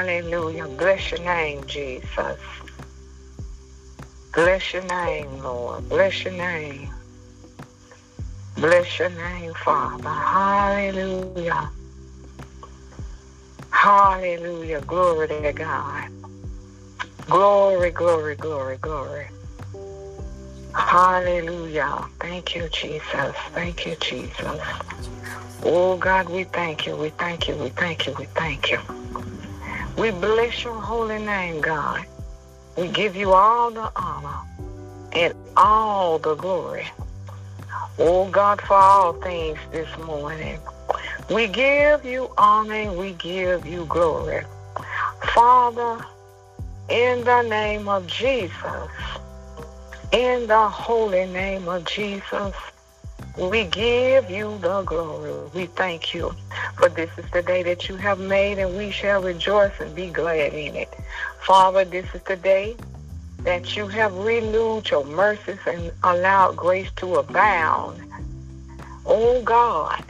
Hallelujah. Bless your name, Jesus. Bless your name, Lord. Bless your name. Bless your name, Father. Hallelujah. Hallelujah. Glory to God. Glory, glory, glory, glory. Hallelujah. Thank you, Jesus. Thank you, Jesus. Oh, God, we thank you. We thank you. We thank you. We thank you. We bless your holy name, God. We give you all the honor and all the glory. Oh, God, for all things this morning. We give you honor we give you glory. Father, in the name of Jesus, in the holy name of Jesus, we give you the glory. We thank you for this is the day that you have made and we shall rejoice and be glad in it. Father, this is the day that you have renewed your mercies and allowed grace to abound. Oh God,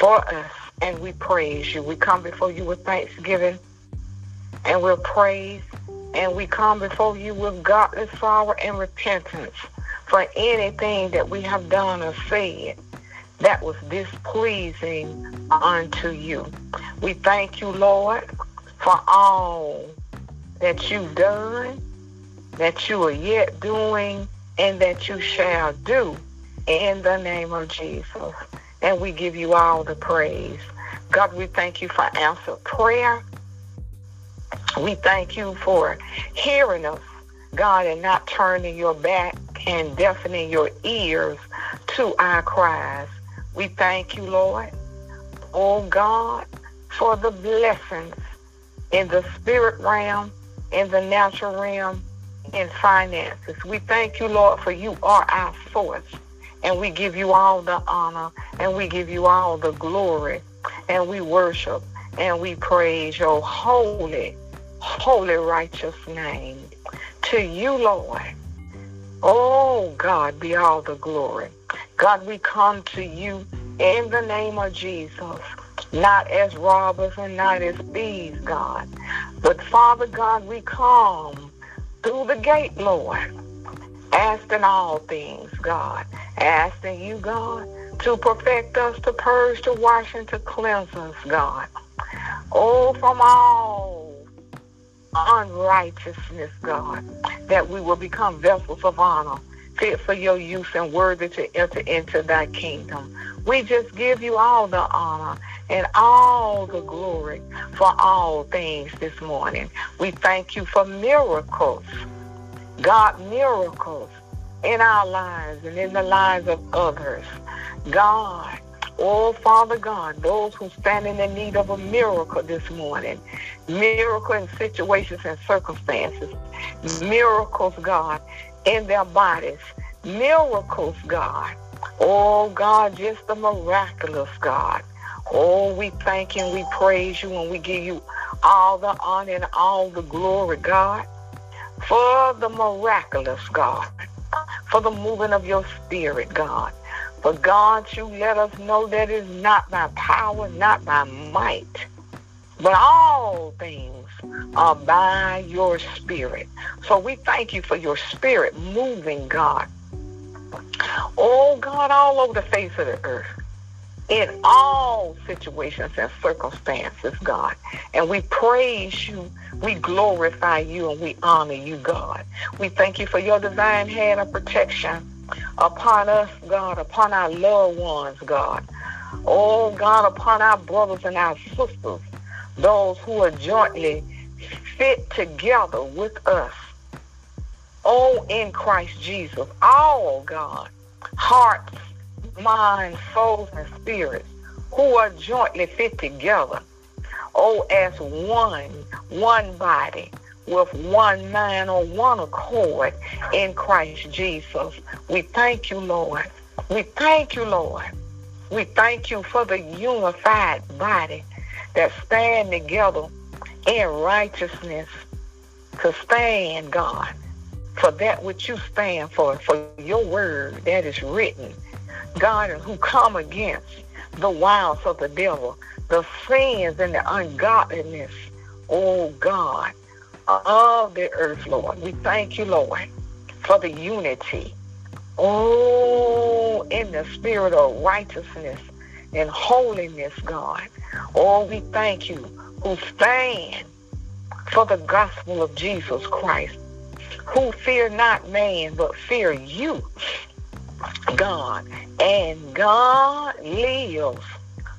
for us, and we praise you. We come before you with thanksgiving and we'll praise and we come before you with godly sorrow and repentance for anything that we have done or said that was displeasing unto you. We thank you, Lord, for all that you've done, that you are yet doing, and that you shall do in the name of Jesus. And we give you all the praise. God, we thank you for answered prayer. We thank you for hearing us, God, and not turning your back and deafening your ears to our cries. We thank you, Lord, oh God, for the blessings in the spirit realm, in the natural realm, in finances. We thank you, Lord, for you are our source. And we give you all the honor and we give you all the glory. And we worship and we praise your holy, holy, righteous name. To you, Lord. Oh, God, be all the glory. God, we come to you in the name of Jesus, not as robbers and not as thieves, God. But Father God, we come through the gate, Lord, asking all things, God. Asking you, God, to perfect us, to purge, to wash, and to cleanse us, God. Oh, from all unrighteousness, God, that we will become vessels of honor, fit for your use and worthy to enter into thy kingdom. We just give you all the honor and all the glory for all things this morning. We thank you for miracles, God, miracles in our lives and in the lives of others. God, Oh, Father God, those who stand in the need of a miracle this morning, miracle in situations and circumstances, miracles, God, in their bodies, miracles, God. Oh, God, just the miraculous, God. Oh, we thank you and we praise you and we give you all the honor and all the glory, God, for the miraculous, God, for the moving of your spirit, God. But God, you let us know that it's not by power, not by might, but all things are by your spirit. So we thank you for your spirit moving, God. Oh, God, all over the face of the earth. In all situations and circumstances, God. And we praise you, we glorify you, and we honor you, God. We thank you for your divine hand of protection upon us, God, upon our loved ones, God. Oh, God, upon our brothers and our sisters, those who are jointly fit together with us. Oh, in Christ Jesus, all, God, hearts, minds, souls, and spirits who are jointly fit together. Oh, as one, one body, with one mind on one accord in Christ Jesus. We thank you, Lord. We thank you, Lord. We thank you for the unified body that stand together in righteousness to stand, God, for that which you stand for, for your word that is written. God, who come against the wiles of the devil, the sins and the ungodliness oh God, of the earth, Lord. We thank you, Lord, for the unity. Oh, in the spirit of righteousness and holiness, God. Oh, we thank you who stand for the gospel of Jesus Christ, who fear not man, but fear you, God. And God lives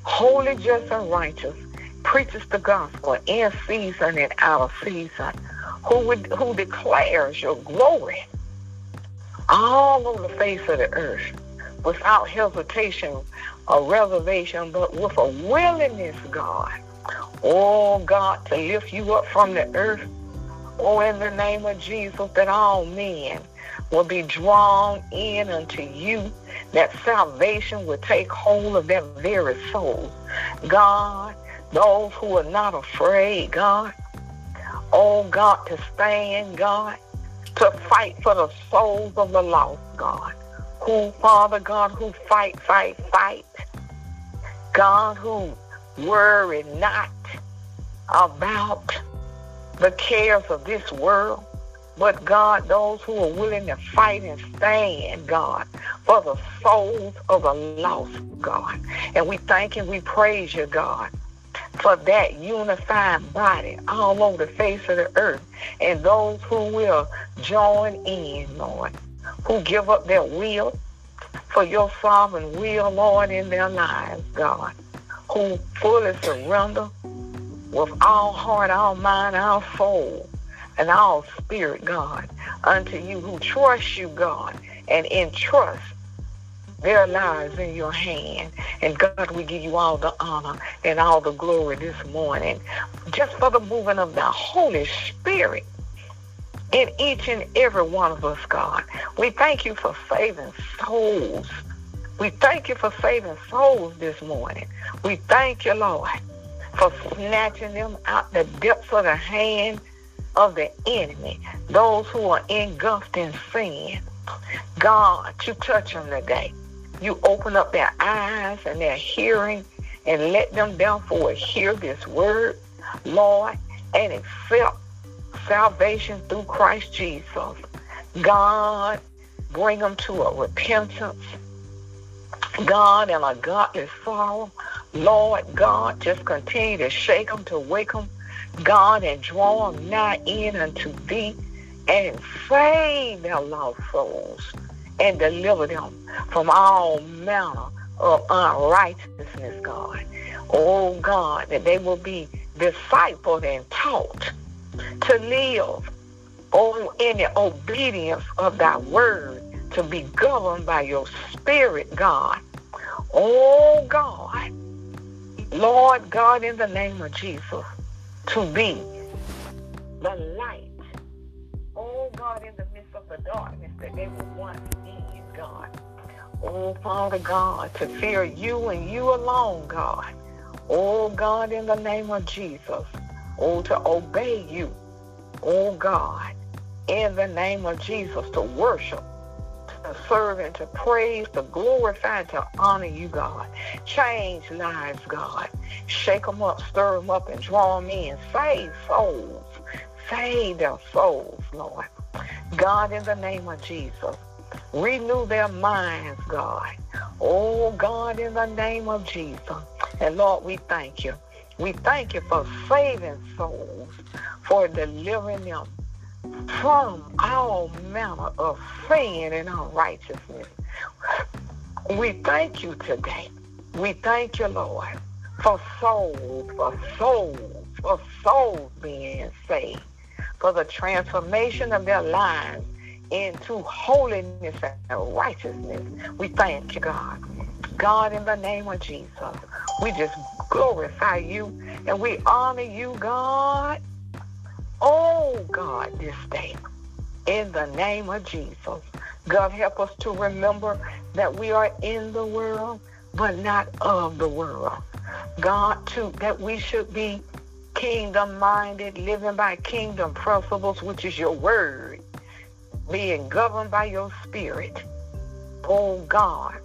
holy, just, and righteous, preaches the gospel in season and out of season, who, would, who declares your glory all over the face of the earth without hesitation or reservation, but with a willingness, God. Oh, God, to lift you up from the earth. Oh, in the name of Jesus, that all men will be drawn in unto you, that salvation will take hold of their very soul. God, those who are not afraid, God, oh God, to stand, God, to fight for the souls of the lost, God. Who, Father God, who fight, fight, fight. God, who worry not about the cares of this world, but God, those who are willing to fight and stand, God, for the souls of the lost, God. And we thank and we praise you, God, for that unified body all over the face of the earth. And those who will join in, Lord, who give up their will for your sovereign will, Lord, in their lives, God, who fully surrender with all heart, all mind, all soul, and all spirit, God, unto you who trust you, God, and entrust their lives in your hand. And God, we give you all the honor and all the glory this morning just for the moving of the Holy Spirit in each and every one of us, God. We thank you for saving souls. We thank you for saving souls this morning. We thank you, Lord, for snatching them out the depths of the hand of the enemy, those who are engulfed in sin. God, you touch them today. You open up their eyes and their hearing and let them therefore hear this word, Lord, and accept salvation through Christ Jesus. God, bring them to a repentance. God, and a godly sorrow. Lord God, just continue to shake them, to wake them, God, and draw them nigh in unto thee and save their lost souls and deliver them from all manner of unrighteousness, God. Oh, God, that they will be discipled and taught to live oh, in the obedience of thy word, to be governed by your spirit, God. Oh, God. Lord God, in the name of Jesus, to be the light. Oh, God, in the midst of the darkness that they were once. Oh, Father God, to fear you and you alone, God. Oh, God, in the name of Jesus. Oh, to obey you. Oh, God, in the name of Jesus, to worship to serve and to praise, to glorify, and to honor you, God. Change lives, God. Shake them up, stir them up, and draw them in. Save souls. Save their souls, Lord. God, in the name of Jesus, renew their minds, God. Oh, God, in the name of Jesus. And Lord, we thank you. We thank you for saving souls, for delivering them from all manner of sin and unrighteousness. We thank you today. We thank you, Lord, for souls, for souls, for souls being saved, for the transformation of their lives into holiness and righteousness. We thank you, God. God, in the name of Jesus, we just glorify you and we honor you, God. Oh, God, this day, in the name of Jesus. God, help us to remember that we are in the world, but not of the world. God, too, that we should be kingdom-minded, living by kingdom principles, which is your word, being governed by your spirit. Oh, God.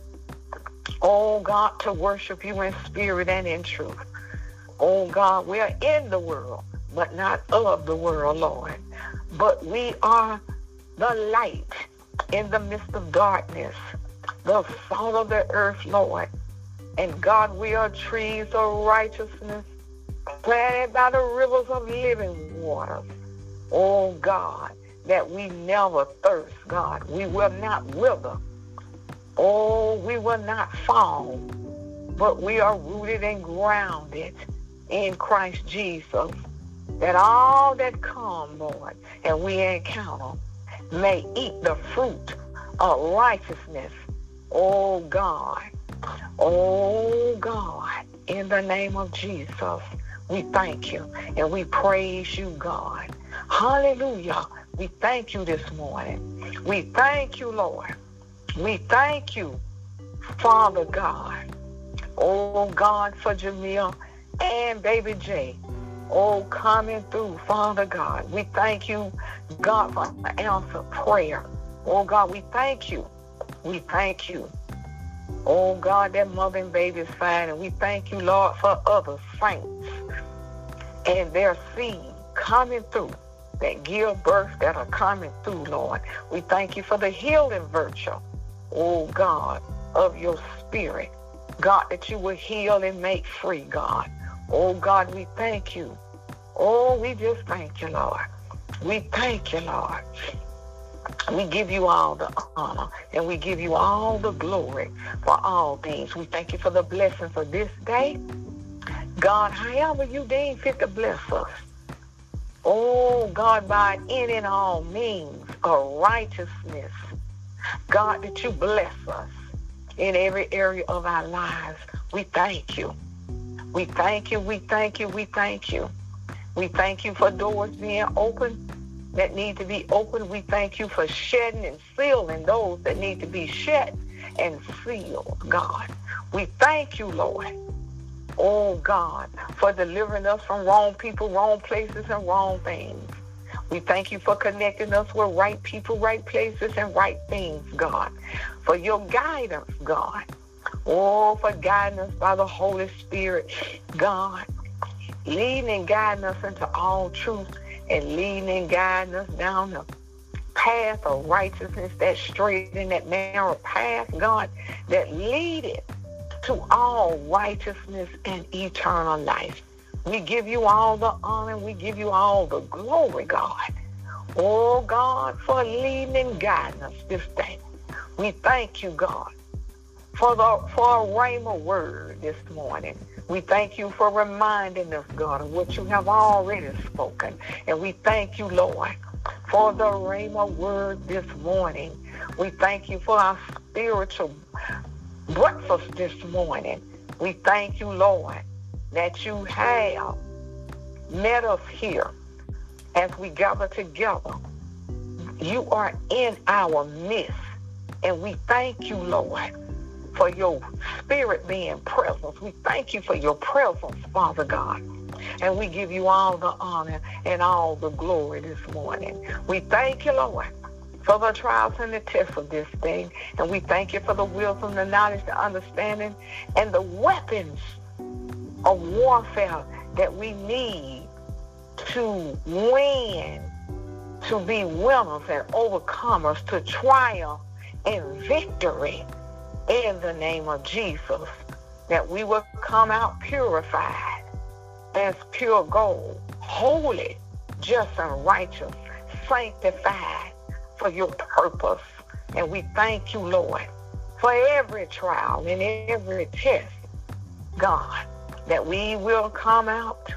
Oh, God, to worship you in spirit and in truth. Oh, God, we are in the world, but not of the world, Lord. But we are the light in the midst of darkness, the salt of the earth, Lord. And God, we are trees of righteousness, planted by the rivers of living waters. Oh God, that we never thirst, God. We will not wither. Oh, we will not fall, but we are rooted and grounded in Christ Jesus. That all that come, Lord, and we encounter may eat the fruit of righteousness. Oh God. Oh God. In the name of Jesus, we thank you and we praise you, God. Hallelujah. We thank you this morning. We thank you, Lord. We thank you, Father God. Oh God, for Jamil and baby J. Oh, coming through, Father God. We thank you, God, for the answer prayer. Oh God, we thank you. We thank you. Oh God, that mother and baby is fine. And we thank you, Lord, for other saints and their seed coming through that give birth that are coming through, Lord. We thank you for the healing virtue, oh God, of your spirit. God, that you will heal and make free, God. Oh God, we thank you. Oh, we just thank you, Lord. We thank you, Lord. We give you all the honor and we give you all the glory for all things. We thank you for the blessing for this day. God, however you deem fit to bless us. Oh, God, by any and all means of righteousness. God, that you bless us in every area of our lives. We thank you. We thank you. We thank you. We thank you. We thank you for doors being open that need to be opened. We thank you for shedding and sealing those that need to be shed and sealed, God. We thank you, Lord. Oh, God, for delivering us from wrong people, wrong places, and wrong things. We thank you for connecting us with right people, right places, and right things, God. For your guidance, God. Oh, for guiding us by the Holy Spirit, God. Leading and guiding us into all truth and leading and guiding us down the path of righteousness, that straight and that narrow path, God, that leadeth to all righteousness and eternal life. We give you all the honor. We give you all the glory, God. Oh, God, for leading and guiding us this day. We thank you, God, for the for a rhema word this morning. We thank you for reminding us, God, of what you have already spoken. And we thank you, Lord, for the rhema word this morning. We thank you for our spiritual breakfast this morning. We thank you, Lord, that you have met us here as we gather together. You are in our midst. And we thank you, Lord, for your spirit being present. We thank you for your presence, Father God. And we give you all the honor and all the glory this morning. We thank you, Lord, for the trials and the tests of this thing. And we thank you for the wisdom, the knowledge, the understanding, and the weapons of warfare that we need to win, to be winners and overcomers, to triumph in victory in the name of Jesus, that we will come out purified as pure gold, holy, just and righteous, sanctified for your purpose. And we thank you, Lord, for every trial and every test, God, that we will come out,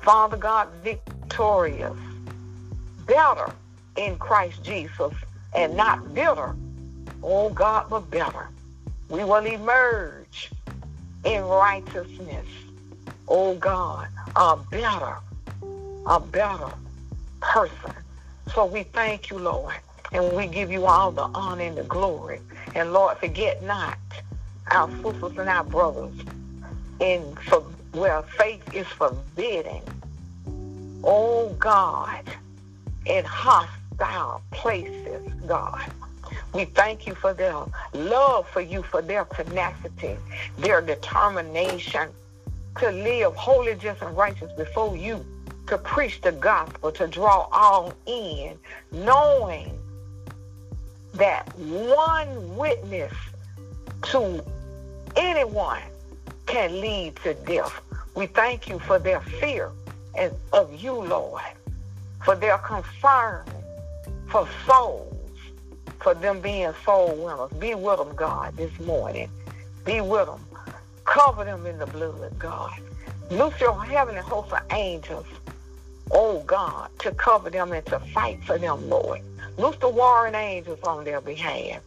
Father God, victorious, better in Christ Jesus, and not bitter, oh God, but better we will emerge in righteousness. Oh God, a better, a better person. So we thank you, Lord, and we give you all the honor and the glory. And Lord, forget not our sisters and our brothers in for where faith is forbidden. Oh God, in hostile places, God. We thank you for their love for you, for their tenacity, their determination to live holy, just, and righteous before you to preach the gospel, to draw all in, knowing that one witness to anyone can lead to death. We thank you for their fear and of you, Lord, for their concern for souls, for them being soul winners. Be with them, God, this morning. Be with them. Cover them in the blood, God. Loose your heavenly host of angels, oh God, to cover them and to fight for them, Lord. Loose the warring angels on their behalf.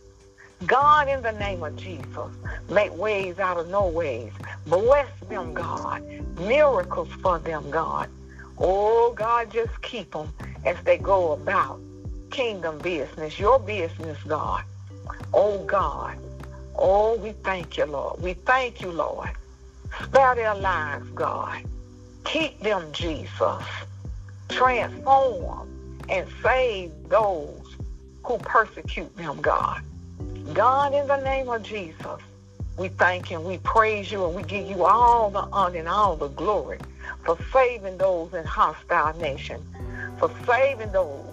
God, in the name of Jesus, make ways out of no ways. Bless them, God. Miracles for them, God. Oh, God, just keep them as they go about kingdom business, your business, God. Oh, God. Oh, we thank you, Lord. We thank you, Lord. Spare their lives, God. Keep them, Jesus. Transform and save those who persecute them, God. God, in the name of Jesus, we thank you, we praise you, and we give you all the honor and all the glory for saving those in hostile nations, for saving those,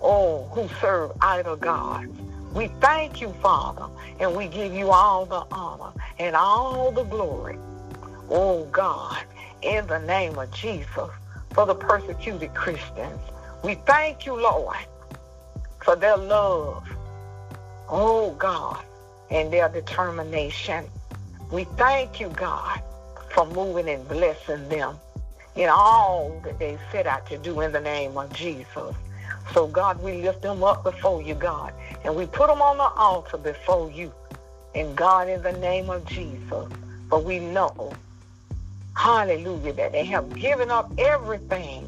oh, who serve idol gods. We thank you, Father, and we give you all the honor and all the glory. Oh, God, in the name of Jesus, for the persecuted Christians. We thank you, Lord, for their love. Oh, God, and their determination. We thank you, God, for moving and blessing them in all that they set out to do in the name of Jesus. So, God, we lift them up before you, God, and we put them on the altar before you. And, God, in the name of Jesus, for we know hallelujah, that they have given up everything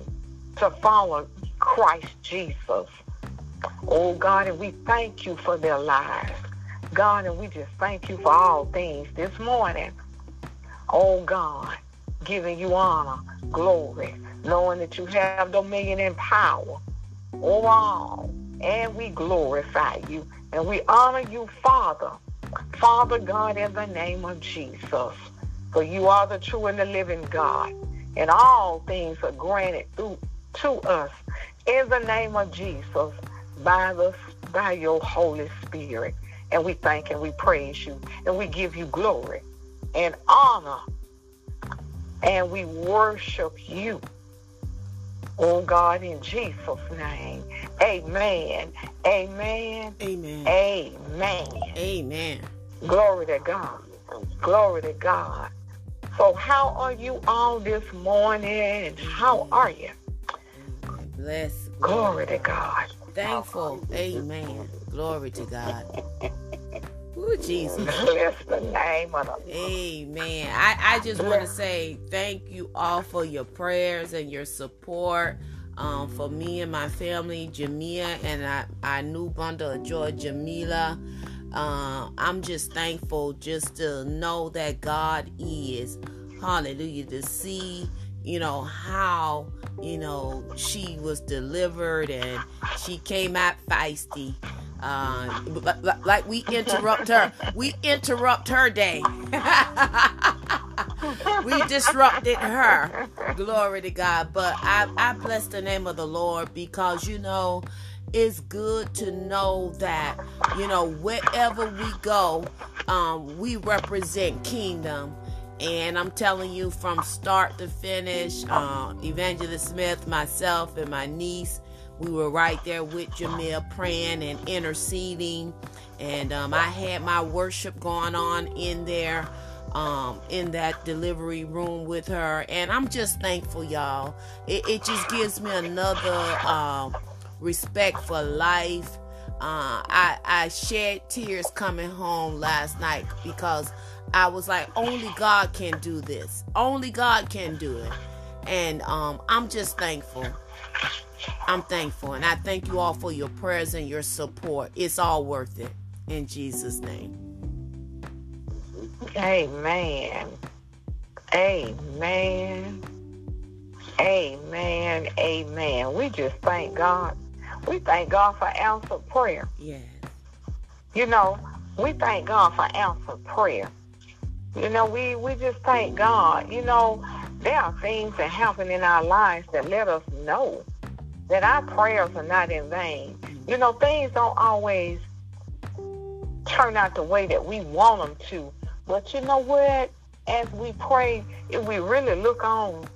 to follow Christ Jesus. Oh God, and we thank you for their lives. God, and we just thank you for all things this morning. Oh God, giving you honor, glory, knowing that you have dominion and power over all. And we glorify you and we honor you, Father. Father God, in the name of Jesus. For you are the true and the living God. And all things are granted through to us in the name of Jesus by the by your Holy Spirit. And we thank and we praise you and we give you glory and honor and we worship you. Oh God, in Jesus' name. Amen. Amen. Amen. Amen. Amen. Glory to God. Glory to God. So how are you all this morning? How are you? Bless. Glory to God. Thankful. Amen. Glory to God. Ooh, Jesus. Bless the name of the Amen. I, I just want to say thank you all for your prayers and your support. Um, for me and my family, Jamia and I, our new bundle of joy, Jamila. Uh, I'm just thankful just to know that God is. Hallelujah. To see, you know, how, you know, she was delivered and she came out feisty. Uh, like we interrupt her. We interrupt her day. we disrupted her. Glory to God. But I, I bless the name of the Lord because, you know, it's good to know that you know wherever we go um, we represent kingdom and i'm telling you from start to finish uh, evangelist smith myself and my niece we were right there with jamil praying and interceding. And um, i had my worship going on in there um, in that delivery room with her. And i'm just thankful y'all. It, it just gives me another um, respect for life. Uh, I I shed tears coming home last night because I was like, only God can do this. Only God can do it, and um, I'm just thankful. I'm thankful, and I thank you all for your prayers and your support. It's all worth it in Jesus' name. Amen. Amen. Amen. Amen. We just thank God we thank God for answered prayer. Yes. You know, we thank God for answered prayer. You know, we, we just thank God. You know, there are things that happen in our lives that let us know that our prayers are not in vain. You know, things don't always turn out the way that we want them to. But you know what? As we pray, if we really look on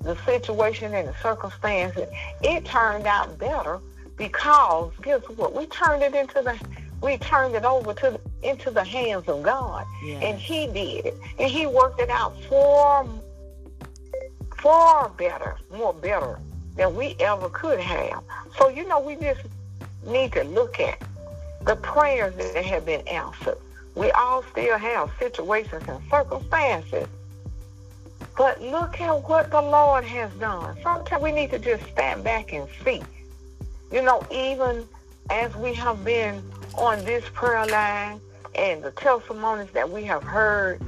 the situation and the circumstances, it turned out better because guess what? We turned it into the we turned it over to into the hands of God, yes. and He did it, and He worked it out far far better, more better than we ever could have. So you know, we just need to look at the prayers that have been answered. We all still have situations and circumstances. But look at what the Lord has done. Sometimes we need to just stand back and see. You know, even as we have been on this prayer line and the testimonies that we have heard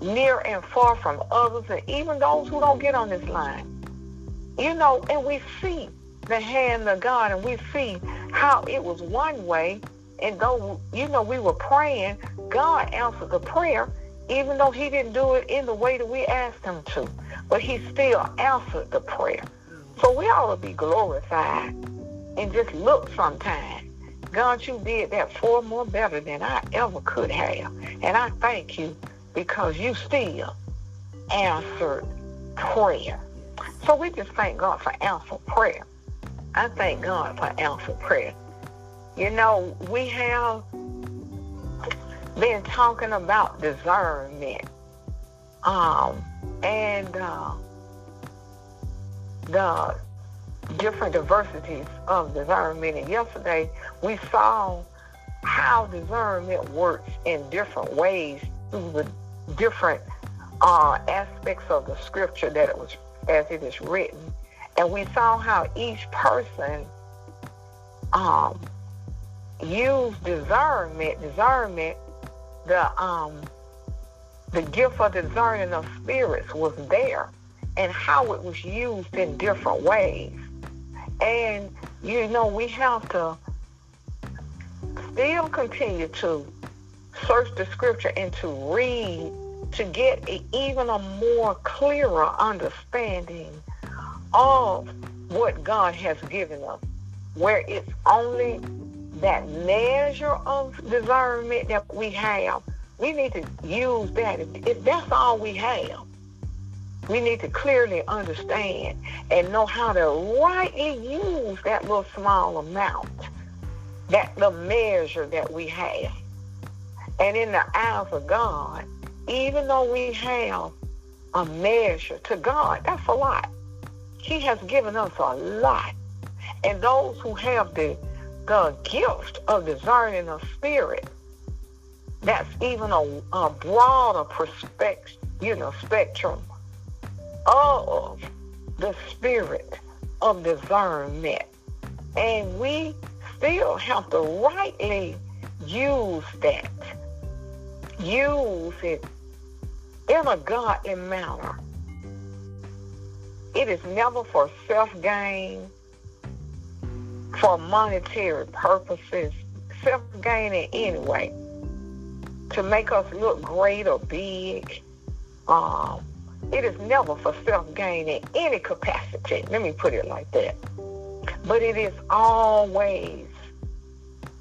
near and far from others and even those who don't get on this line. You know, and we see the hand of God and we see how it was one way and though, you know, we were praying, God answered the prayer even though he didn't do it in the way that we asked him to. But he still answered the prayer. So we ought to be glorified and just look sometime. God, you did that far more better than I ever could have. And I thank you because you still answered prayer. So we just thank God for answered prayer. I thank God for answered prayer. You know, we have been talking about discernment. Um, and uh, the different diversities of discernment. And yesterday we saw how discernment works in different ways through the different uh, aspects of the scripture that it was as it is written. And we saw how each person um, used discernment, discernment, the um, the gift of discerning of spirits was there and how it was used in different ways. And, you know, we have to still continue to search the scripture and to read to get a, even a more clearer understanding of what God has given us, where it's only that measure of discernment that we have. We need to use that. If, if that's all we have, we need to clearly understand and know how to rightly use that little small amount, that the measure that we have. And in the eyes of God, even though we have a measure to God, that's a lot. He has given us a lot. And those who have the the gift of discerning of spirit, that's even a, a broader perspective, you know, spectrum of the spirit of discernment. And we still have to rightly use that. Use it in a godly manner. It is never for self-gain, for monetary purposes, self-gain in any way, to make us look great or big. Um, it is never for self-gain in any capacity. Let me put it like that. But it is always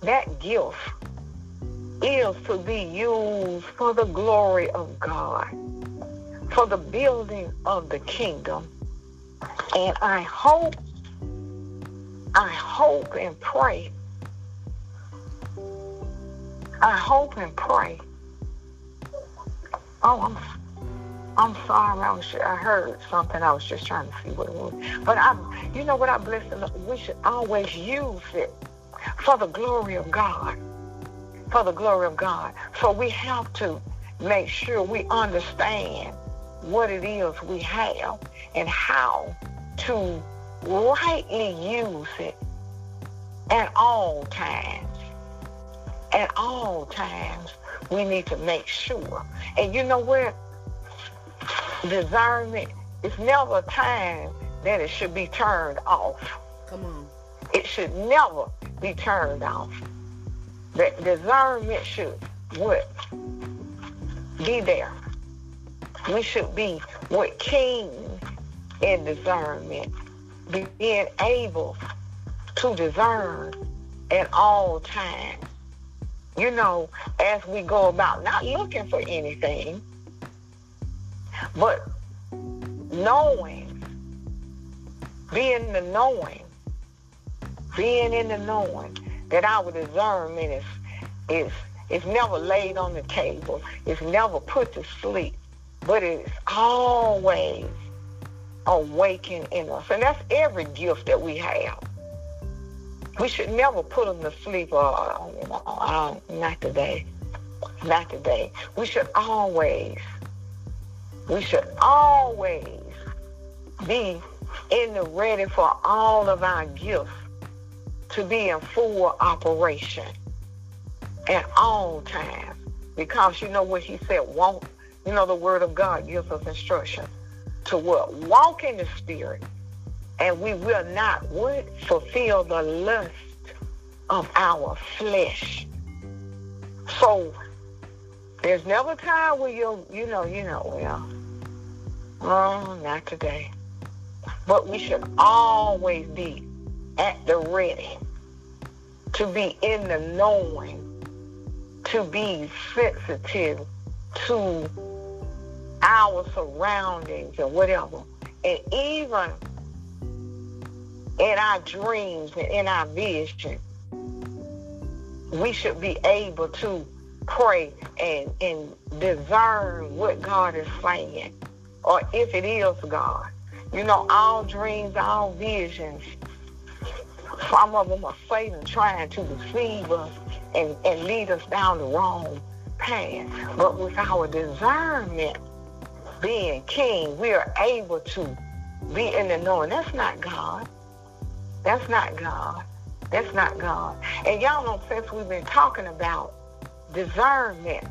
that gift is to be used for the glory of God, for the building of the kingdom. And I hope, I hope and pray, I hope and pray. Oh, I'm I'm sorry. I was. I heard something. I was just trying to see what it was. But I, you know what I bless them. We should always use it for the glory of God. For the glory of God. So we have to make sure we understand what it is we have and how to rightly use it at all times. At all times, we need to make sure. And you know what? Discernment is never a time that it should be turned off. Come on. It should never be turned off. That discernment should what? Be there. We should be with keen in discernment, being able to discern at all times. You know, as we go about not looking for anything, but knowing, being the knowing, being in the knowing that our discernment is is is never laid on the table. It's never put to sleep, but it's always awakened in us. And that's every gift that we have. We should never put them to sleep. Uh, uh, not today. Not today. We should always, we should always be in the ready for all of our gifts to be in full operation at all times. Because you know what he said, walk, you know, the word of God gives us instruction to what? Walk in the spirit. And we will not what? Fulfill the lust of our flesh. So there's never a time where you'll you know, you know, well, oh, not today. But we should always be at the ready to be in the knowing, to be sensitive to our surroundings and whatever. And even in our dreams and in our vision, we should be able to pray and, and discern what God is saying or if it is God. You know, all dreams, all visions, some of them are Satan trying to deceive us and, and lead us down the wrong path. But with our discernment being king, we are able to be in the knowing. That's not God. That's not God. That's not God. And y'all know since we've been talking about discernment,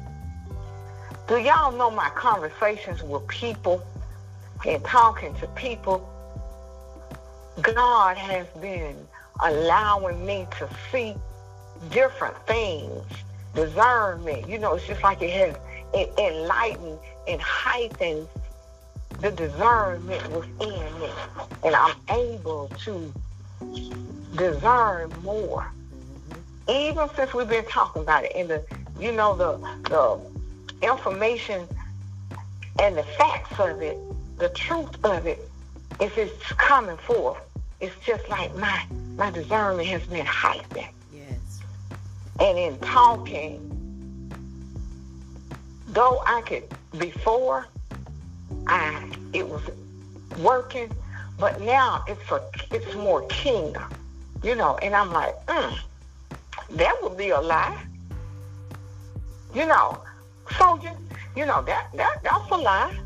do y'all know my conversations with people and talking to people? God has been allowing me to see different things, discernment. You know, it's just like it has enlightened and heightened the discernment within me. And I'm able to discern more. Even since we've been talking about it and the you know the the information and the facts of it, the truth of it, if it's coming forth, it's just like my my discernment has been heightened. Yes. And in talking, though I could before I it was working, but now it's a it's more kingdom, you know. And I'm like, mm, that would be a lie, you know. So you you know that that that's a lie.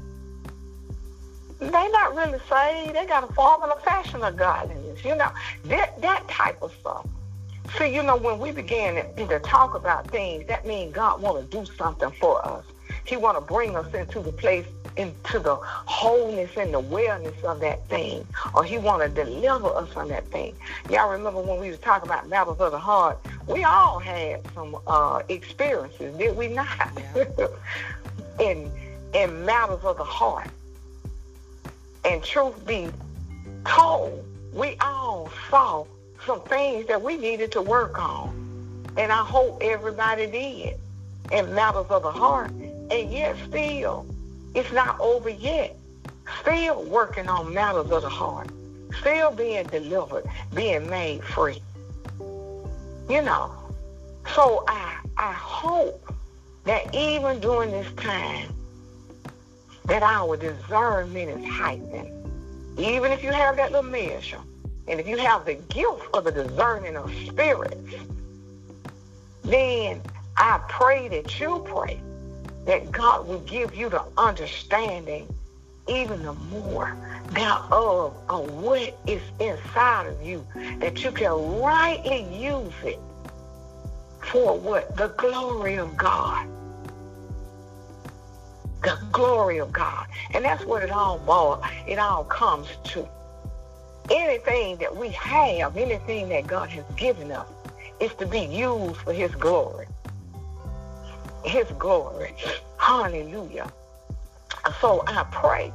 They not really saved. They got a form and a fashion of godliness, you know. That that type of stuff. See, you know, when we began to, to talk about things, that means God want to do something for us. He want to bring us into the place into the wholeness and the wellness of that thing, or He want to deliver us from that thing. Y'all remember when we was talking about matters of the heart? We all had some uh, experiences, did we not? Yeah. in in matters of the heart. And truth be told, we all saw some things that we needed to work on. And I hope everybody did in matters of the heart. And yet still, it's not over yet. Still working on matters of the heart. Still being delivered, being made free. You know. So I I hope that even during this time that our discernment is heightened. Even if you have that little measure, and if you have the gift of the discerning of spirits, then I pray that you pray that God will give you the understanding even the more thereof uh, of uh, what is inside of you, that you can rightly use it for what? The glory of God. The glory of God. And that's what it all boils, it all comes to. Anything that we have, anything that God has given us, is to be used for his glory his glory. Hallelujah. So I pray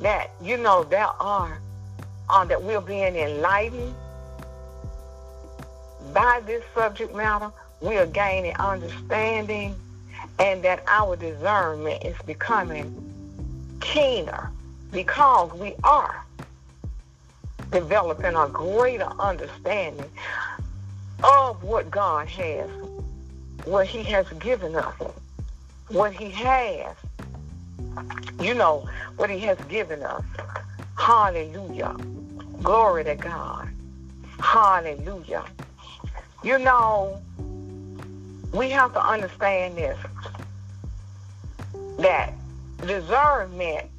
that, you know, there are, uh, that we're being enlightened by this subject matter. We are gaining understanding and that our discernment is becoming keener because we are developing a greater understanding of what God has, what he has given us, what he has, you know, what he has given us. Hallelujah. Glory to God. Hallelujah. You know, we have to understand this that discernment,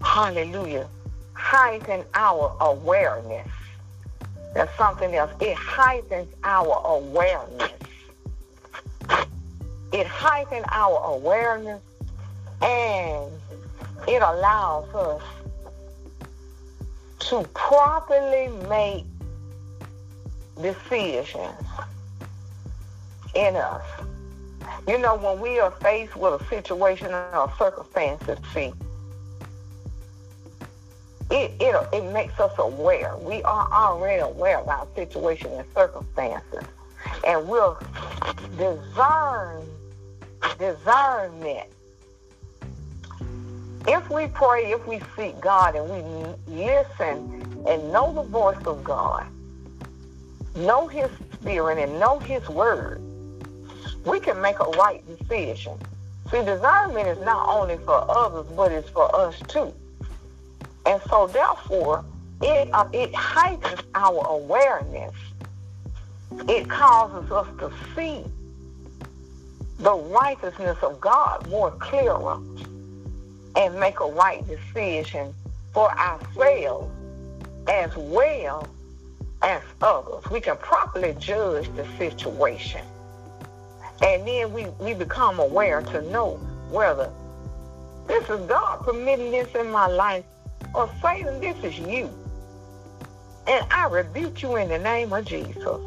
hallelujah, heighten our awareness. That's something else. It heightens our awareness. It heightens our awareness and it allows us to properly make decisions in us. You know, when we are faced with a situation or circumstances, see, it, it, it makes us aware. We are already aware of our situation and circumstances. And we'll discern, discernment. If we pray, if we seek God and we listen and know the voice of God, know his spirit and know his word, we can make a right decision. See, discernment is not only for others, but it's for us too. And so therefore, it, uh, it heightens our awareness. It causes us to see the righteousness of God more clearer and make a right decision for ourselves as well as others. We can properly judge the situation. And then we, we become aware to know whether this is God permitting this in my life or Satan, this is you. And I rebuke you in the name of Jesus.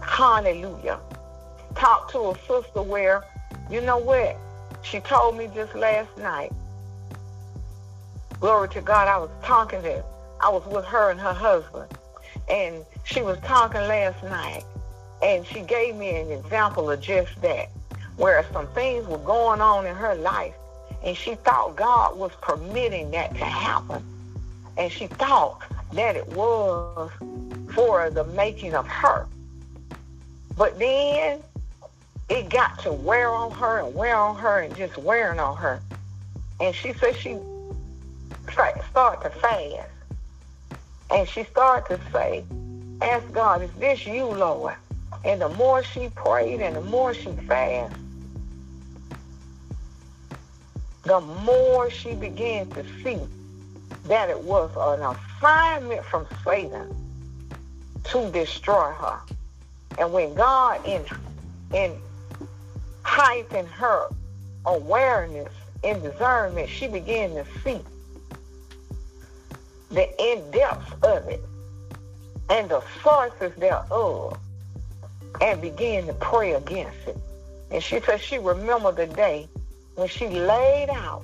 Hallelujah. Talk to a sister where, you know what? She told me just last night. Glory to God, I was talking to, I was with her and her husband. And she was talking last night. And she gave me an example of just that, where some things were going on in her life, and she thought God was permitting that to happen. And she thought that it was for the making of her. But then it got to wear on her and wear on her and just wearing on her. And she said she started to fast. And she started to say, ask God, is this you, Lord? And the more she prayed and the more she fasted, the more she began to see that it was an assignment from Satan to destroy her. And when God in in heightened her awareness and discernment, she began to see the in depth of it and the sources thereof and began to pray against it. And she said she remembered the day when she laid out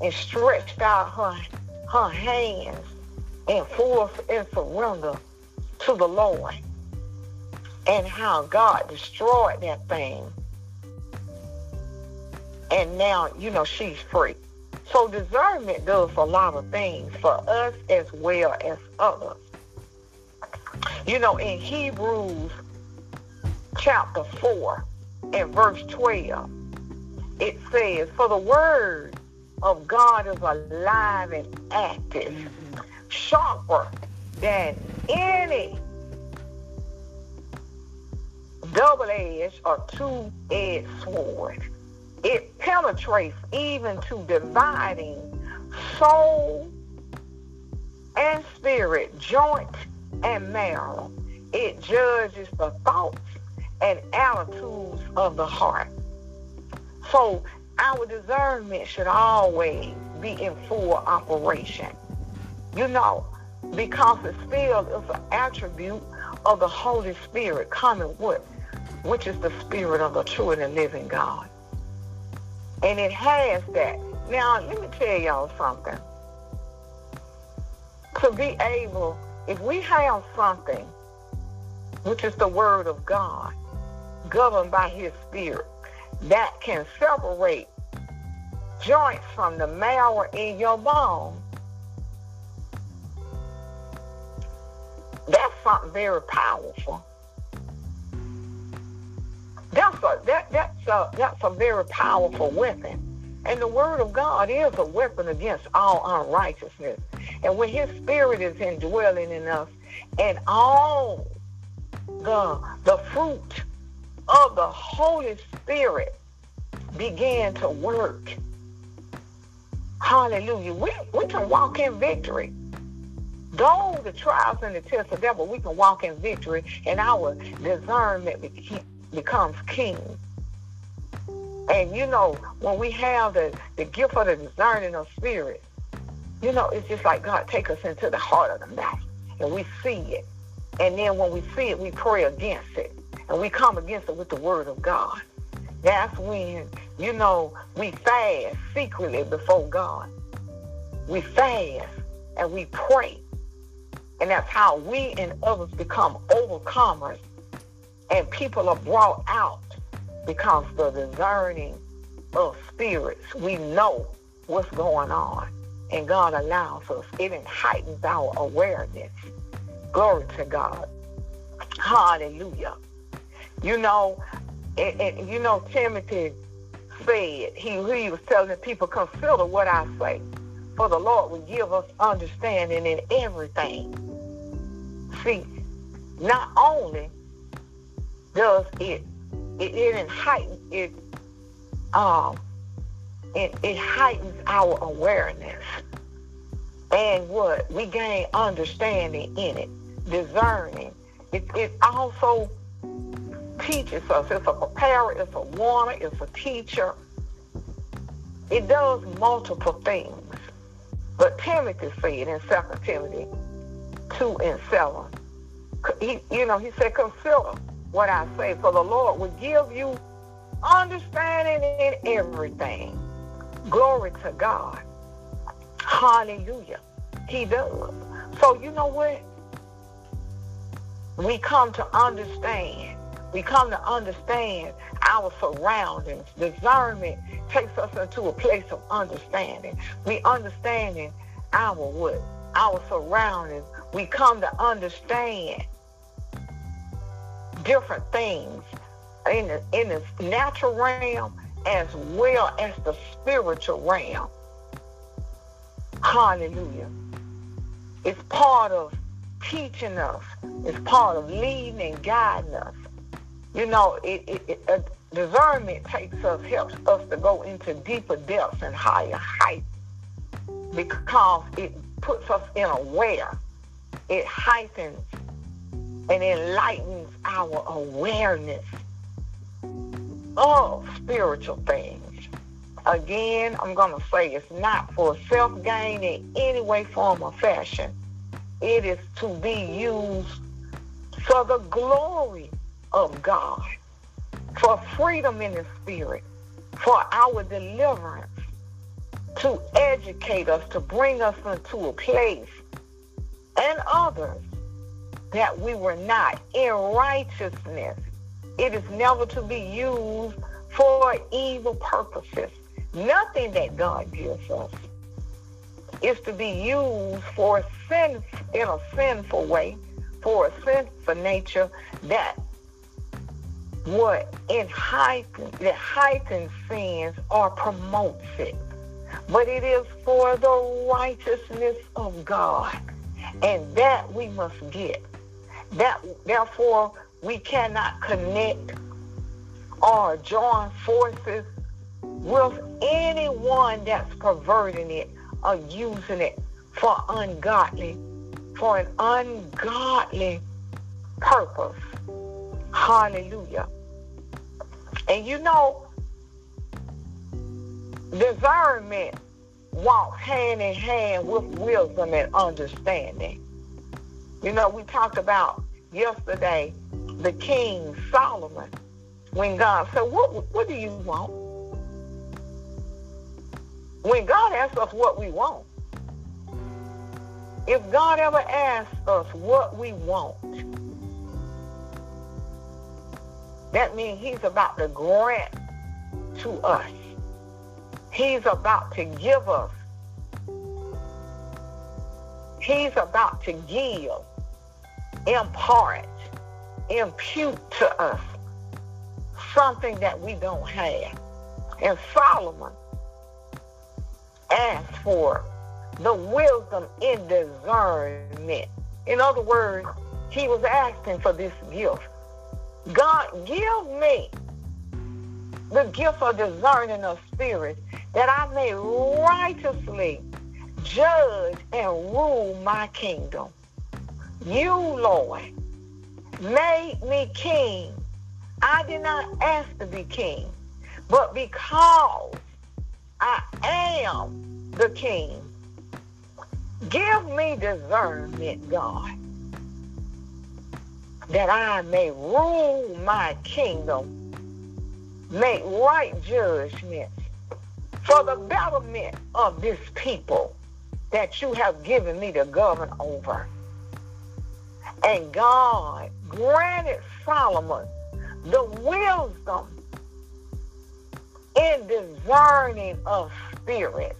and stretched out her, her hands in full in surrender to the Lord and how God destroyed that thing. And now, you know, she's free. So discernment does a lot of things for us as well as others. You know, in Hebrews chapter 4 and verse 12, it says, For the word of God is alive and active, sharper than any double-edged or two-edged sword. It penetrates even to dividing soul and spirit, joint and marrow. It judges the thoughts and attitudes of the heart. So our discernment should always be in full operation. You know, because it still is an attribute of the Holy Spirit coming with which is the spirit of the true and the living God. And it has that. Now, let me tell y'all something. To be able, if we have something, which is the word of God, governed by his spirit, that can separate joints from the marrow in your bone, that's something very powerful. That's a that that's a that's a very powerful weapon. And the word of God is a weapon against all unrighteousness. And when his spirit is indwelling in us and all the the fruit of the Holy Spirit began to work. Hallelujah. We, we can walk in victory. Though the trials and the tests of devil, we can walk in victory and our discernment becomes king. And you know, when we have the, the gift of the discerning of spirit, you know, it's just like God take us into the heart of the matter and we see it. And then when we see it, we pray against it. And we come against it with the word of God. That's when, you know, we fast secretly before God. We fast and we pray. And that's how we and others become overcomers and people are brought out because the discerning of spirits, we know what's going on. And God allows us. It heightens our awareness. Glory to God. Hallelujah. You know, and, and you know, Timothy said, he, he was telling people, consider what I say. For the Lord will give us understanding in everything. See, not only does it it, it heightens it um it, it heightens our awareness and what we gain understanding in it discerning it, it also teaches us it's a preparer it's a warner it's a teacher it does multiple things but timothy said in 2 timothy 2 and 7 he, you know he said consider what I say. For the Lord will give you understanding in everything. Glory to God. Hallelujah. He does. So you know what? We come to understand. We come to understand our surroundings. Discernment takes us into a place of understanding. We understanding our what? Our surroundings. We come to understand different things in the, in the natural realm as well as the spiritual realm. Hallelujah. It's part of teaching us. It's part of leading and guiding us. You know, it, it, it uh, discernment takes us, helps us to go into deeper depths and higher heights because it puts us in aware. It heightens and enlightens our awareness of spiritual things. Again, I'm going to say it's not for self gain in any way, form, or fashion. It is to be used for the glory of God, for freedom in the spirit, for our deliverance, to educate us, to bring us into a place and others that we were not in righteousness. It is never to be used for evil purposes. Nothing that God gives us is to be used for sin in a sinful way, for a sinful nature that what it heightens that heightens sins or promotes it. But it is for the righteousness of God. And that we must get. That therefore we cannot connect or join forces with anyone that's perverting it or using it for ungodly, for an ungodly purpose. Hallelujah. And you know, discernment walks hand in hand with wisdom and understanding. You know, we talked about yesterday the King Solomon when God said, what, what do you want? When God asks us what we want, if God ever asks us what we want, that means he's about to grant to us. He's about to give us. He's about to give, impart, impute to us something that we don't have. And Solomon asked for the wisdom in discernment. In other words, he was asking for this gift. God, give me the gift of discerning of spirits that I may righteously judge and rule my kingdom. You, Lord, made me king. I did not ask to be king, but because I am the king, give me discernment, God, that I may rule my kingdom, make right judgments for the betterment of this people that you have given me to govern over. And God granted Solomon the wisdom in discerning of spirits.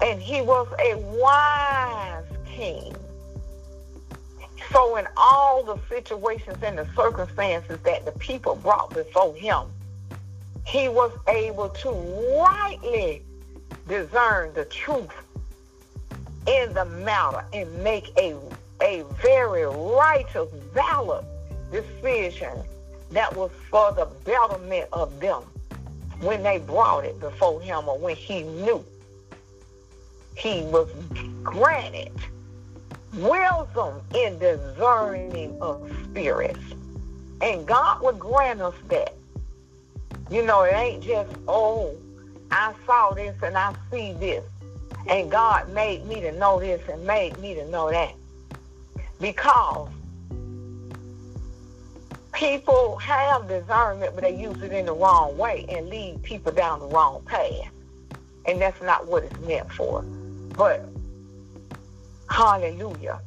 And he was a wise king. So in all the situations and the circumstances that the people brought before him, he was able to rightly discern the truth in the matter and make a, a very righteous, valid decision that was for the betterment of them when they brought it before him or when he knew he was granted wisdom in discerning of spirits. And God would grant us that. You know, it ain't just, oh, I saw this and I see this. And God made me to know this and made me to know that. Because people have discernment, but they use it in the wrong way and lead people down the wrong path. And that's not what it's meant for. But, hallelujah.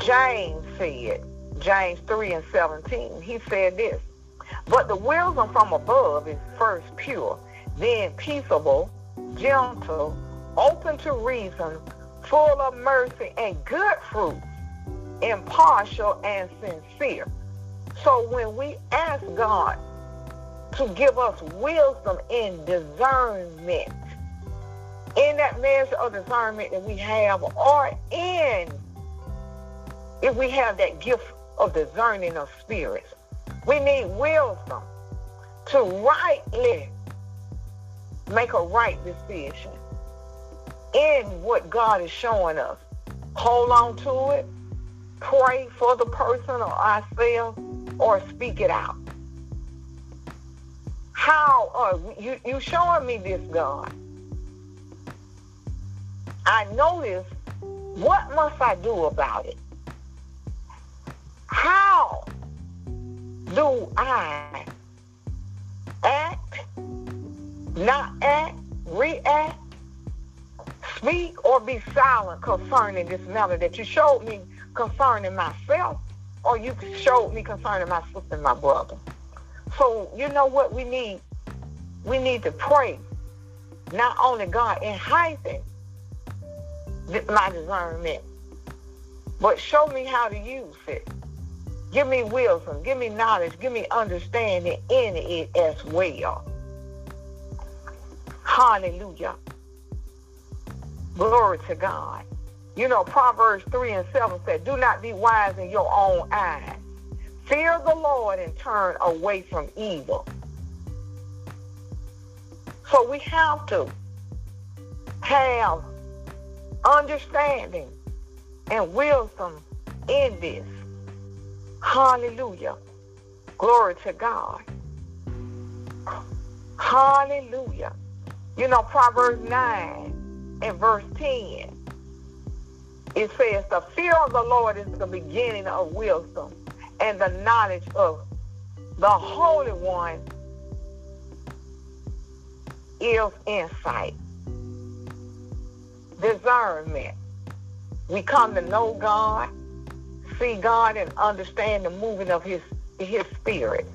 James said, James 3 and 17, he said this, But the wisdom from above is first pure, then peaceable, gentle, open to reason, full of mercy and good fruits, impartial and sincere. So when we ask God to give us wisdom in discernment, in that measure of discernment that we have, or in if we have that gift of discerning of spirits, we need wisdom to rightly make a right decision in what God is showing us. Hold on to it. Pray for the person or ourselves or speak it out. How are you, you showing me this, God? I this. What must I do about it? How do I act, not act, react, speak, or be silent concerning this matter that you showed me concerning myself? or you showed me concerning my sister and my brother. So you know what we need? We need to pray. Not only God enhancing my discernment, but show me how to use it. Give me wisdom, give me knowledge, give me understanding in it as well. Hallelujah. Glory to God. You know, Proverbs 3 and 7 said, Do not be wise in your own eyes. Fear the Lord and turn away from evil. So we have to have understanding and wisdom in this. Hallelujah. Glory to God. Hallelujah. You know, Proverbs 9 and verse 10 it says, the fear of the Lord is the beginning of wisdom, and the knowledge of The Holy One is insight, discernment. We come to know God, see God, and understand the moving of His His Spirit.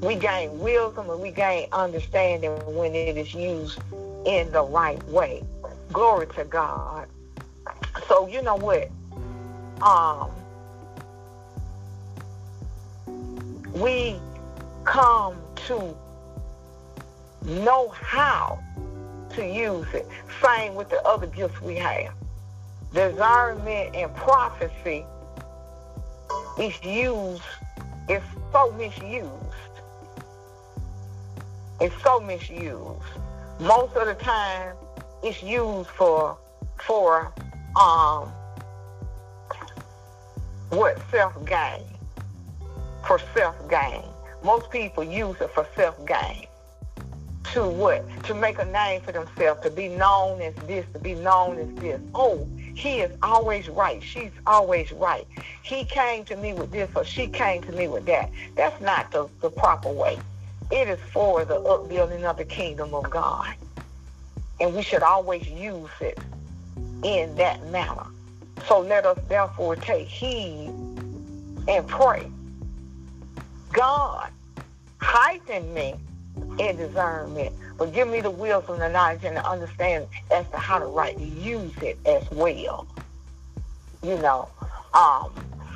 We gain wisdom and we gain understanding when it is used in the right way. Glory to God. So you know what? Um, we come to know how to use it. Same with the other gifts we have. Discernment and prophecy is used, it's so misused. It's so misused. Most of the time it's used for for um what self gain. For self gain. Most people use it for self gain. To what? To make a name for themselves, to be known as this, to be known as this. Oh, he is always right. She's always right. He came to me with this or she came to me with that. That's not the, the proper way. It is for the upbuilding of the kingdom of God. And we should always use it in that manner. So let us therefore take heed and pray. God, heighten me in discernment, but give me the wisdom, the knowledge, and the understanding as to how to rightly use it as well. You know, um,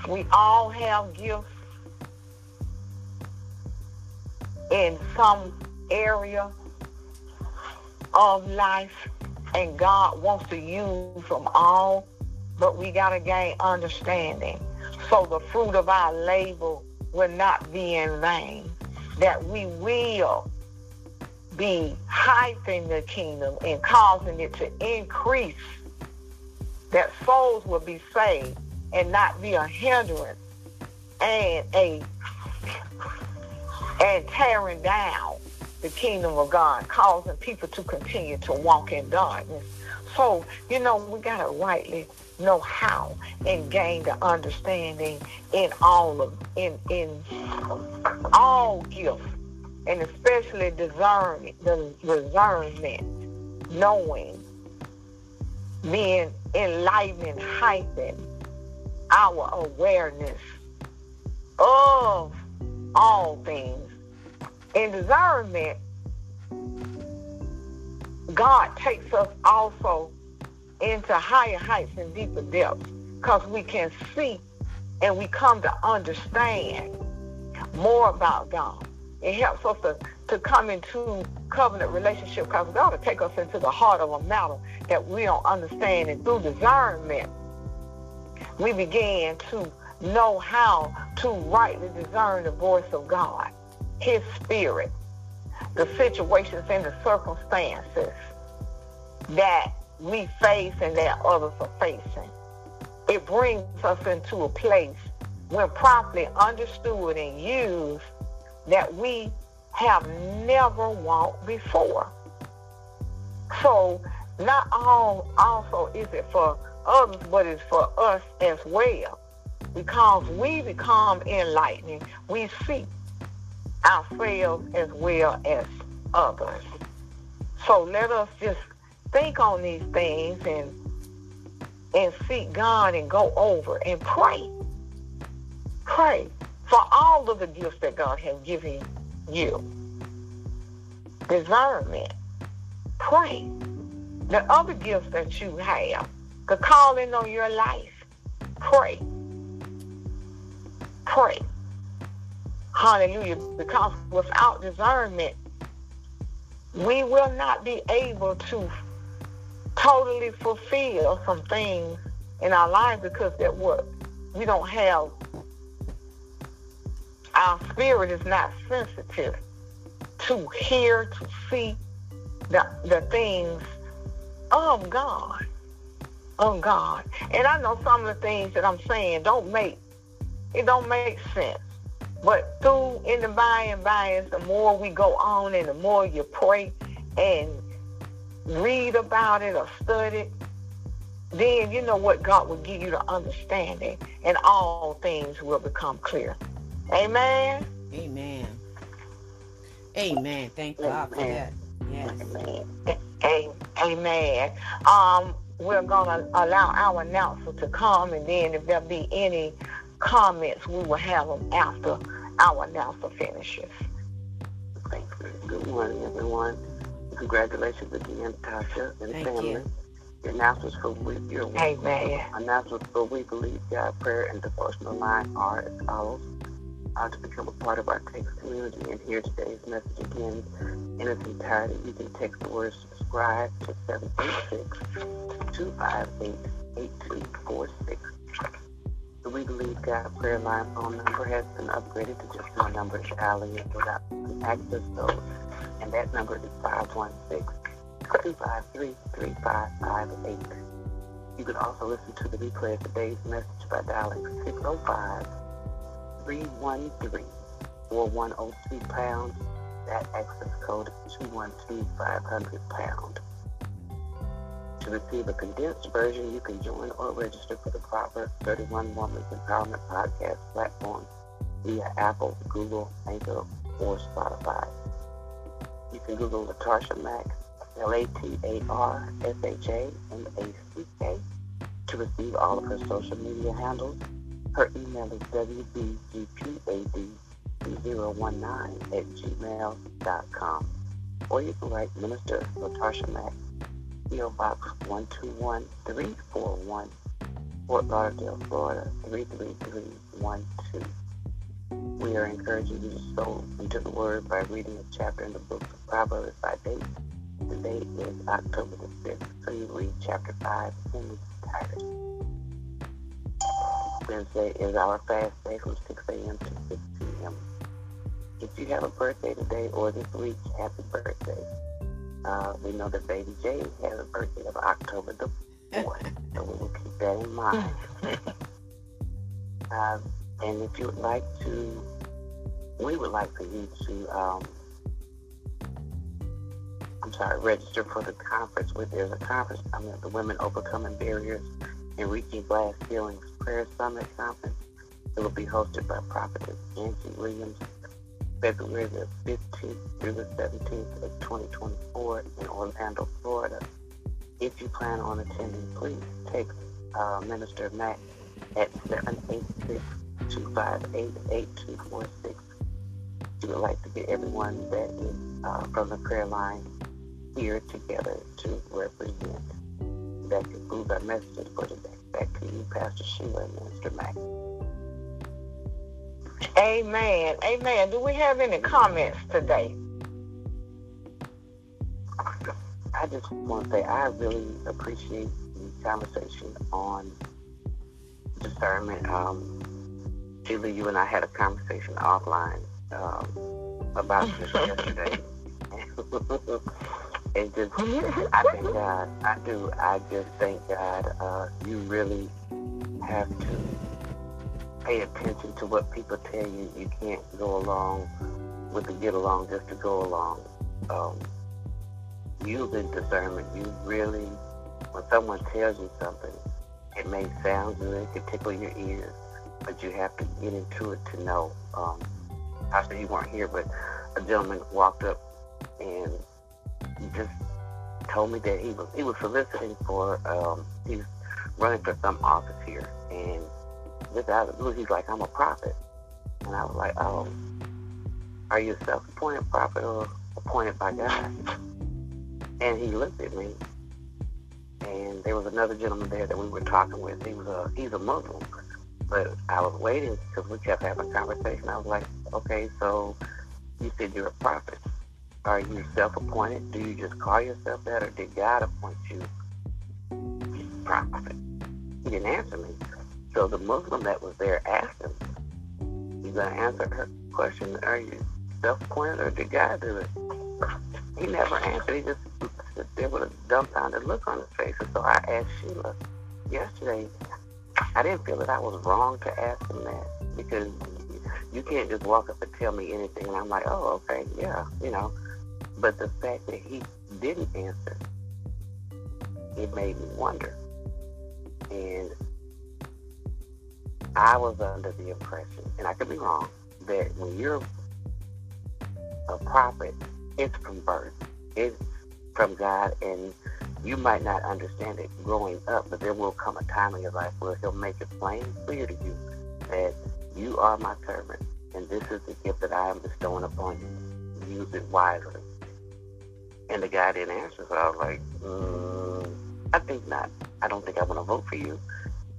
we all have gifts in some area of life, and God wants to use them all, but we got to gain understanding. So the fruit of our labor will not be in vain, that we will be hyping the kingdom and causing it to increase, that souls will be saved and not be a hindrance and a and tearing down the kingdom of God, causing people to continue to walk in darkness. So, you know, we got to rightly know how and gain the understanding in all of in in all gifts and especially discernment, the discernment, knowing, being enlightened, heightening our awareness of all things. In discernment, God takes us also into higher heights and deeper depths because we can see and we come to understand more about God. It helps us to, to come into covenant relationship because God will take us into the heart of a matter that we don't understand. And through discernment, we begin to know how to rightly discern the voice of God, his spirit, the situations and the circumstances that we face and that others are facing. It brings us into a place when properly understood and used that we have never walked before. So not all also is it for others, but it's for us as well. Because we become enlightening, we see ourselves as well as others. So let us just think on these things and and seek God and go over and pray. Pray for all of the gifts that God has given you. Discernment. Pray. The other gifts that you have, the calling on your life. Pray. Pray. Hallelujah. Because without discernment, we will not be able to totally fulfill some things in our lives because that what we don't have our spirit is not sensitive to hear, to see the, the things of God. Of God. And I know some of the things that I'm saying don't make it don't make sense. But through in the by and by, and the more we go on and the more you pray and read about it or study, then you know what God will give you the understanding and all things will become clear. Amen. Amen. Amen. Thank God for that. Yes. Amen. Amen. Um, we're gonna allow our announcer to come, and then if there be any comments, we will have them after our announcer finishes. Thank you. Good morning, everyone. Congratulations again, Tasha and Thank family. you. Your announcements for week, your Amen. announcements for We Believe God Prayer and Devotional Line are as follows. To become a part of our text community and hear today's message again in its entirety, you can text the word subscribe to 786-258-8246. The We Believe God Prayer Line phone number has been upgraded to just one number dialing it without access code, and that number is 516-253-3558. You can also listen to the replay of today's message by dialing 605 313 4102 pound. That access code is 212 500 pound. To receive a condensed version, you can join or register for the Proverbs 31 Women's Empowerment Podcast platform via Apple, Google, Anchor, or Spotify. You can Google Latasha Mack, L-A-T-A-R-S-H-A-M-A-C-K, to receive all of her social media handles. Her email is wbgpad019 at gmail.com. Or you can write Minister Latasha Mack, P.O. Box 121341, Fort Lauderdale, Florida 33312. We are encouraging you to sow into the Word by reading a chapter in the book of Proverbs by date. Today is October the 5th, so you read chapter 5 in its entirety. Wednesday is our fast day from 6 a.m. to 6 p.m. If you have a birthday today or this week, happy birthday. Uh, we know that baby J has a birthday of October the 4th, so we will keep that in mind. uh, and if you would like to, we would like for you to, um, I'm sorry, register for the conference. With There's a conference coming up, the Women Overcoming Barriers and Reaching Glass Ceilings Prayer Summit Conference. It will be hosted by Prophetess Angie Williams, February the 15th through the 17th of 2024 in Orlando, Florida. If you plan on attending, please text uh, Minister Matt at 786-258-8246. We would like to get everyone that is uh, from the prayer line here together to represent. That concludes our messages for today. Pastor Sheila. Amen. Amen. Do we have any comments today? I just want to say I really appreciate the conversation on discernment. Um, Sheila, you and I had a conversation offline um, about this yesterday. it just, I thank God. I do. I just thank God. Uh, you really have to pay attention to what people tell you. You can't go along with the get along just to go along. Um, using discernment, you really, when someone tells you something, it may sound good, it could tickle your ears, but you have to get into it to know. Um, said you weren't here, but a gentleman walked up and just told me that he was he was soliciting for um, he's running for some office here, and just out of blue, he's like, "I'm a prophet," and I was like, "Oh, are you a self-appointed prophet or appointed by God?" And he looked at me, and there was another gentleman there that we were talking with. He was a he's a Muslim, but I was waiting because we kept having a conversation. I was like, okay, so you said you're a prophet. Are you self-appointed? Do you just call yourself that, or did God appoint you prophet? He didn't answer me. So the Muslim that was there asked him, "You gonna answer her question? Are you self-appointed, or did God do it?" He never answered. He just there with a dumbfounded look on his face. And so I asked Sheila yesterday. I didn't feel that I was wrong to ask him that because you can't just walk up and tell me anything, and I'm like, "Oh, okay, yeah," you know. But the fact that he didn't answer, it made me wonder. And I was under the impression, and I could be wrong, that when you're a prophet, it's from birth. It's from God, and you might not understand it growing up, but there will come a time in your life where He'll make it plain clear to you that you are my servant, and this is the gift that I am bestowing upon you. Use it wisely. And the guy didn't answer, so I was like, mm, I think not. I don't think I want to vote for you,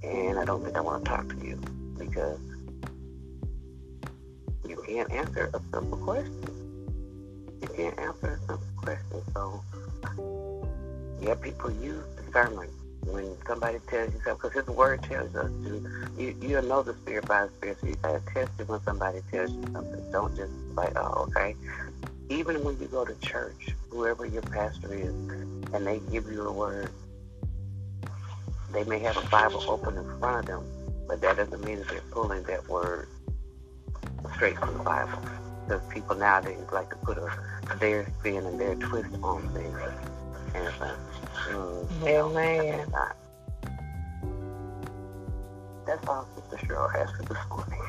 and I don't think I want to talk to you because you can't answer a simple question. You can't answer a simple question. So, yeah, people use discernment when somebody tells you something, because His Word tells us to. You you know the Spirit by the Spirit, so you gotta test it when somebody tells you something. Don't just like, oh, okay. Even when you go to church, whoever your pastor is, and they give you a word, they may have a Bible open in front of them, but that doesn't mean that they're pulling that word straight from the Bible. Because people nowadays like to put a, their spin and their twist on things. And it's like, mm, Amen. not. That's all Sister Cheryl has for this morning.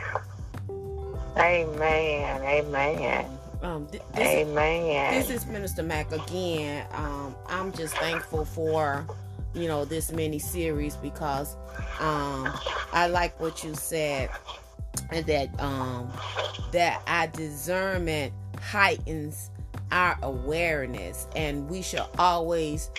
Amen. Amen. Um, th- this, Amen. this is Minister Mack again. Um, I'm just thankful for you know this mini series because um, I like what you said and that um, that our discernment heightens our awareness and we should always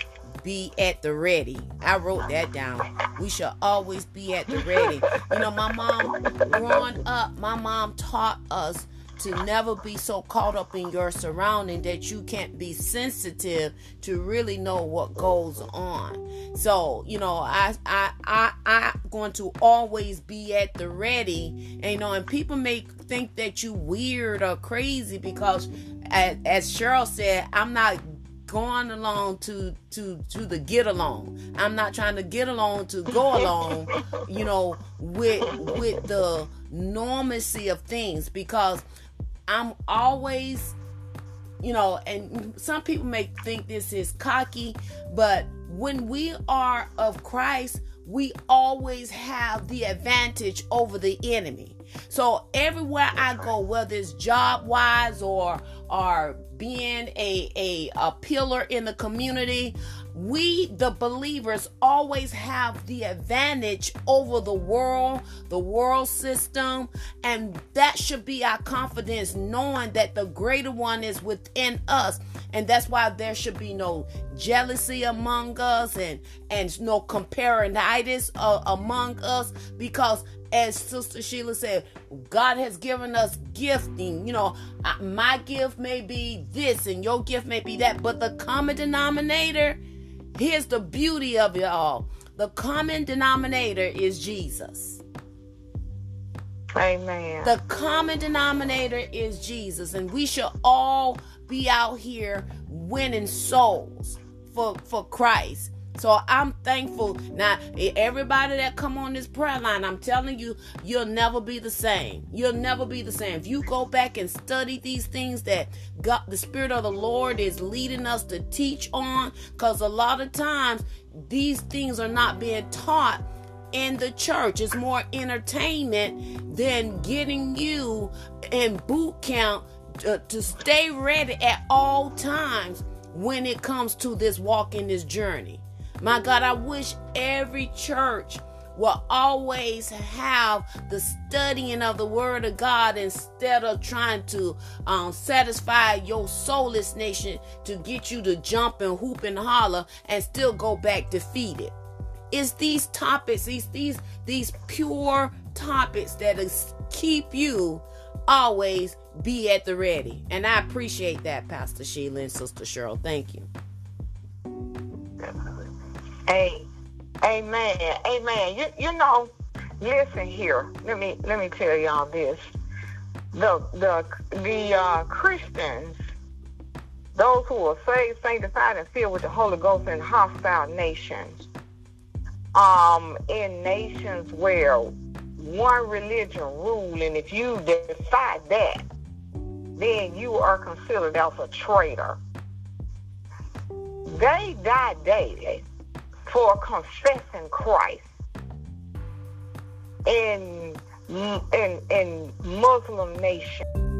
be at the ready. I wrote that down. We should always be at the ready. You know, my mom, growing up, my mom taught us to never be so caught up in your surrounding that you can't be sensitive to really know what goes on. So, you know, I I I I'm going to always be at the ready. And you know, and people may think that you weird or crazy because as, as Cheryl said, I'm not going along to to to the get along. I'm not trying to get along to go along, you know, with with the normacy of things because I'm always you know, and some people may think this is cocky, but when we are of Christ, we always have the advantage over the enemy. So everywhere I go, whether it's job wise or or being a, a a pillar in the community, we the believers always have the advantage over the world, the world system, and that should be our confidence knowing that the greater one is within us. And that's why there should be no jealousy among us and and no comparinitis uh, among us because as Sister Sheila said, God has given us gifting. You know, my gift may be this and your gift may be that, but the common denominator, here's the beauty of it all the common denominator is Jesus. Amen. The common denominator is Jesus, and we should all be out here winning souls for, for Christ. So I'm thankful. Now, everybody that come on this prayer line, I'm telling you, you'll never be the same. You'll never be the same. If you go back and study these things that God, the Spirit of the Lord is leading us to teach on, because a lot of times these things are not being taught in the church. It's more entertainment than getting you in boot camp to, to stay ready at all times when it comes to this walk in this journey. My God, I wish every church will always have the studying of the Word of God instead of trying to um, satisfy your soulless nation to get you to jump and hoop and holler and still go back defeated. It's these topics, these these these pure topics that is, keep you always be at the ready. And I appreciate that, Pastor Sheila and Sister Cheryl. Thank you. Hey, amen, amen. You you know, listen here. Let me let me tell y'all this. The the the uh, Christians, those who are saved, sanctified, and filled with the Holy Ghost in hostile nations, um, in nations where one religion rule, and if you defy that, then you are considered as a traitor. They die daily for confessing Christ in in in Muslim nations.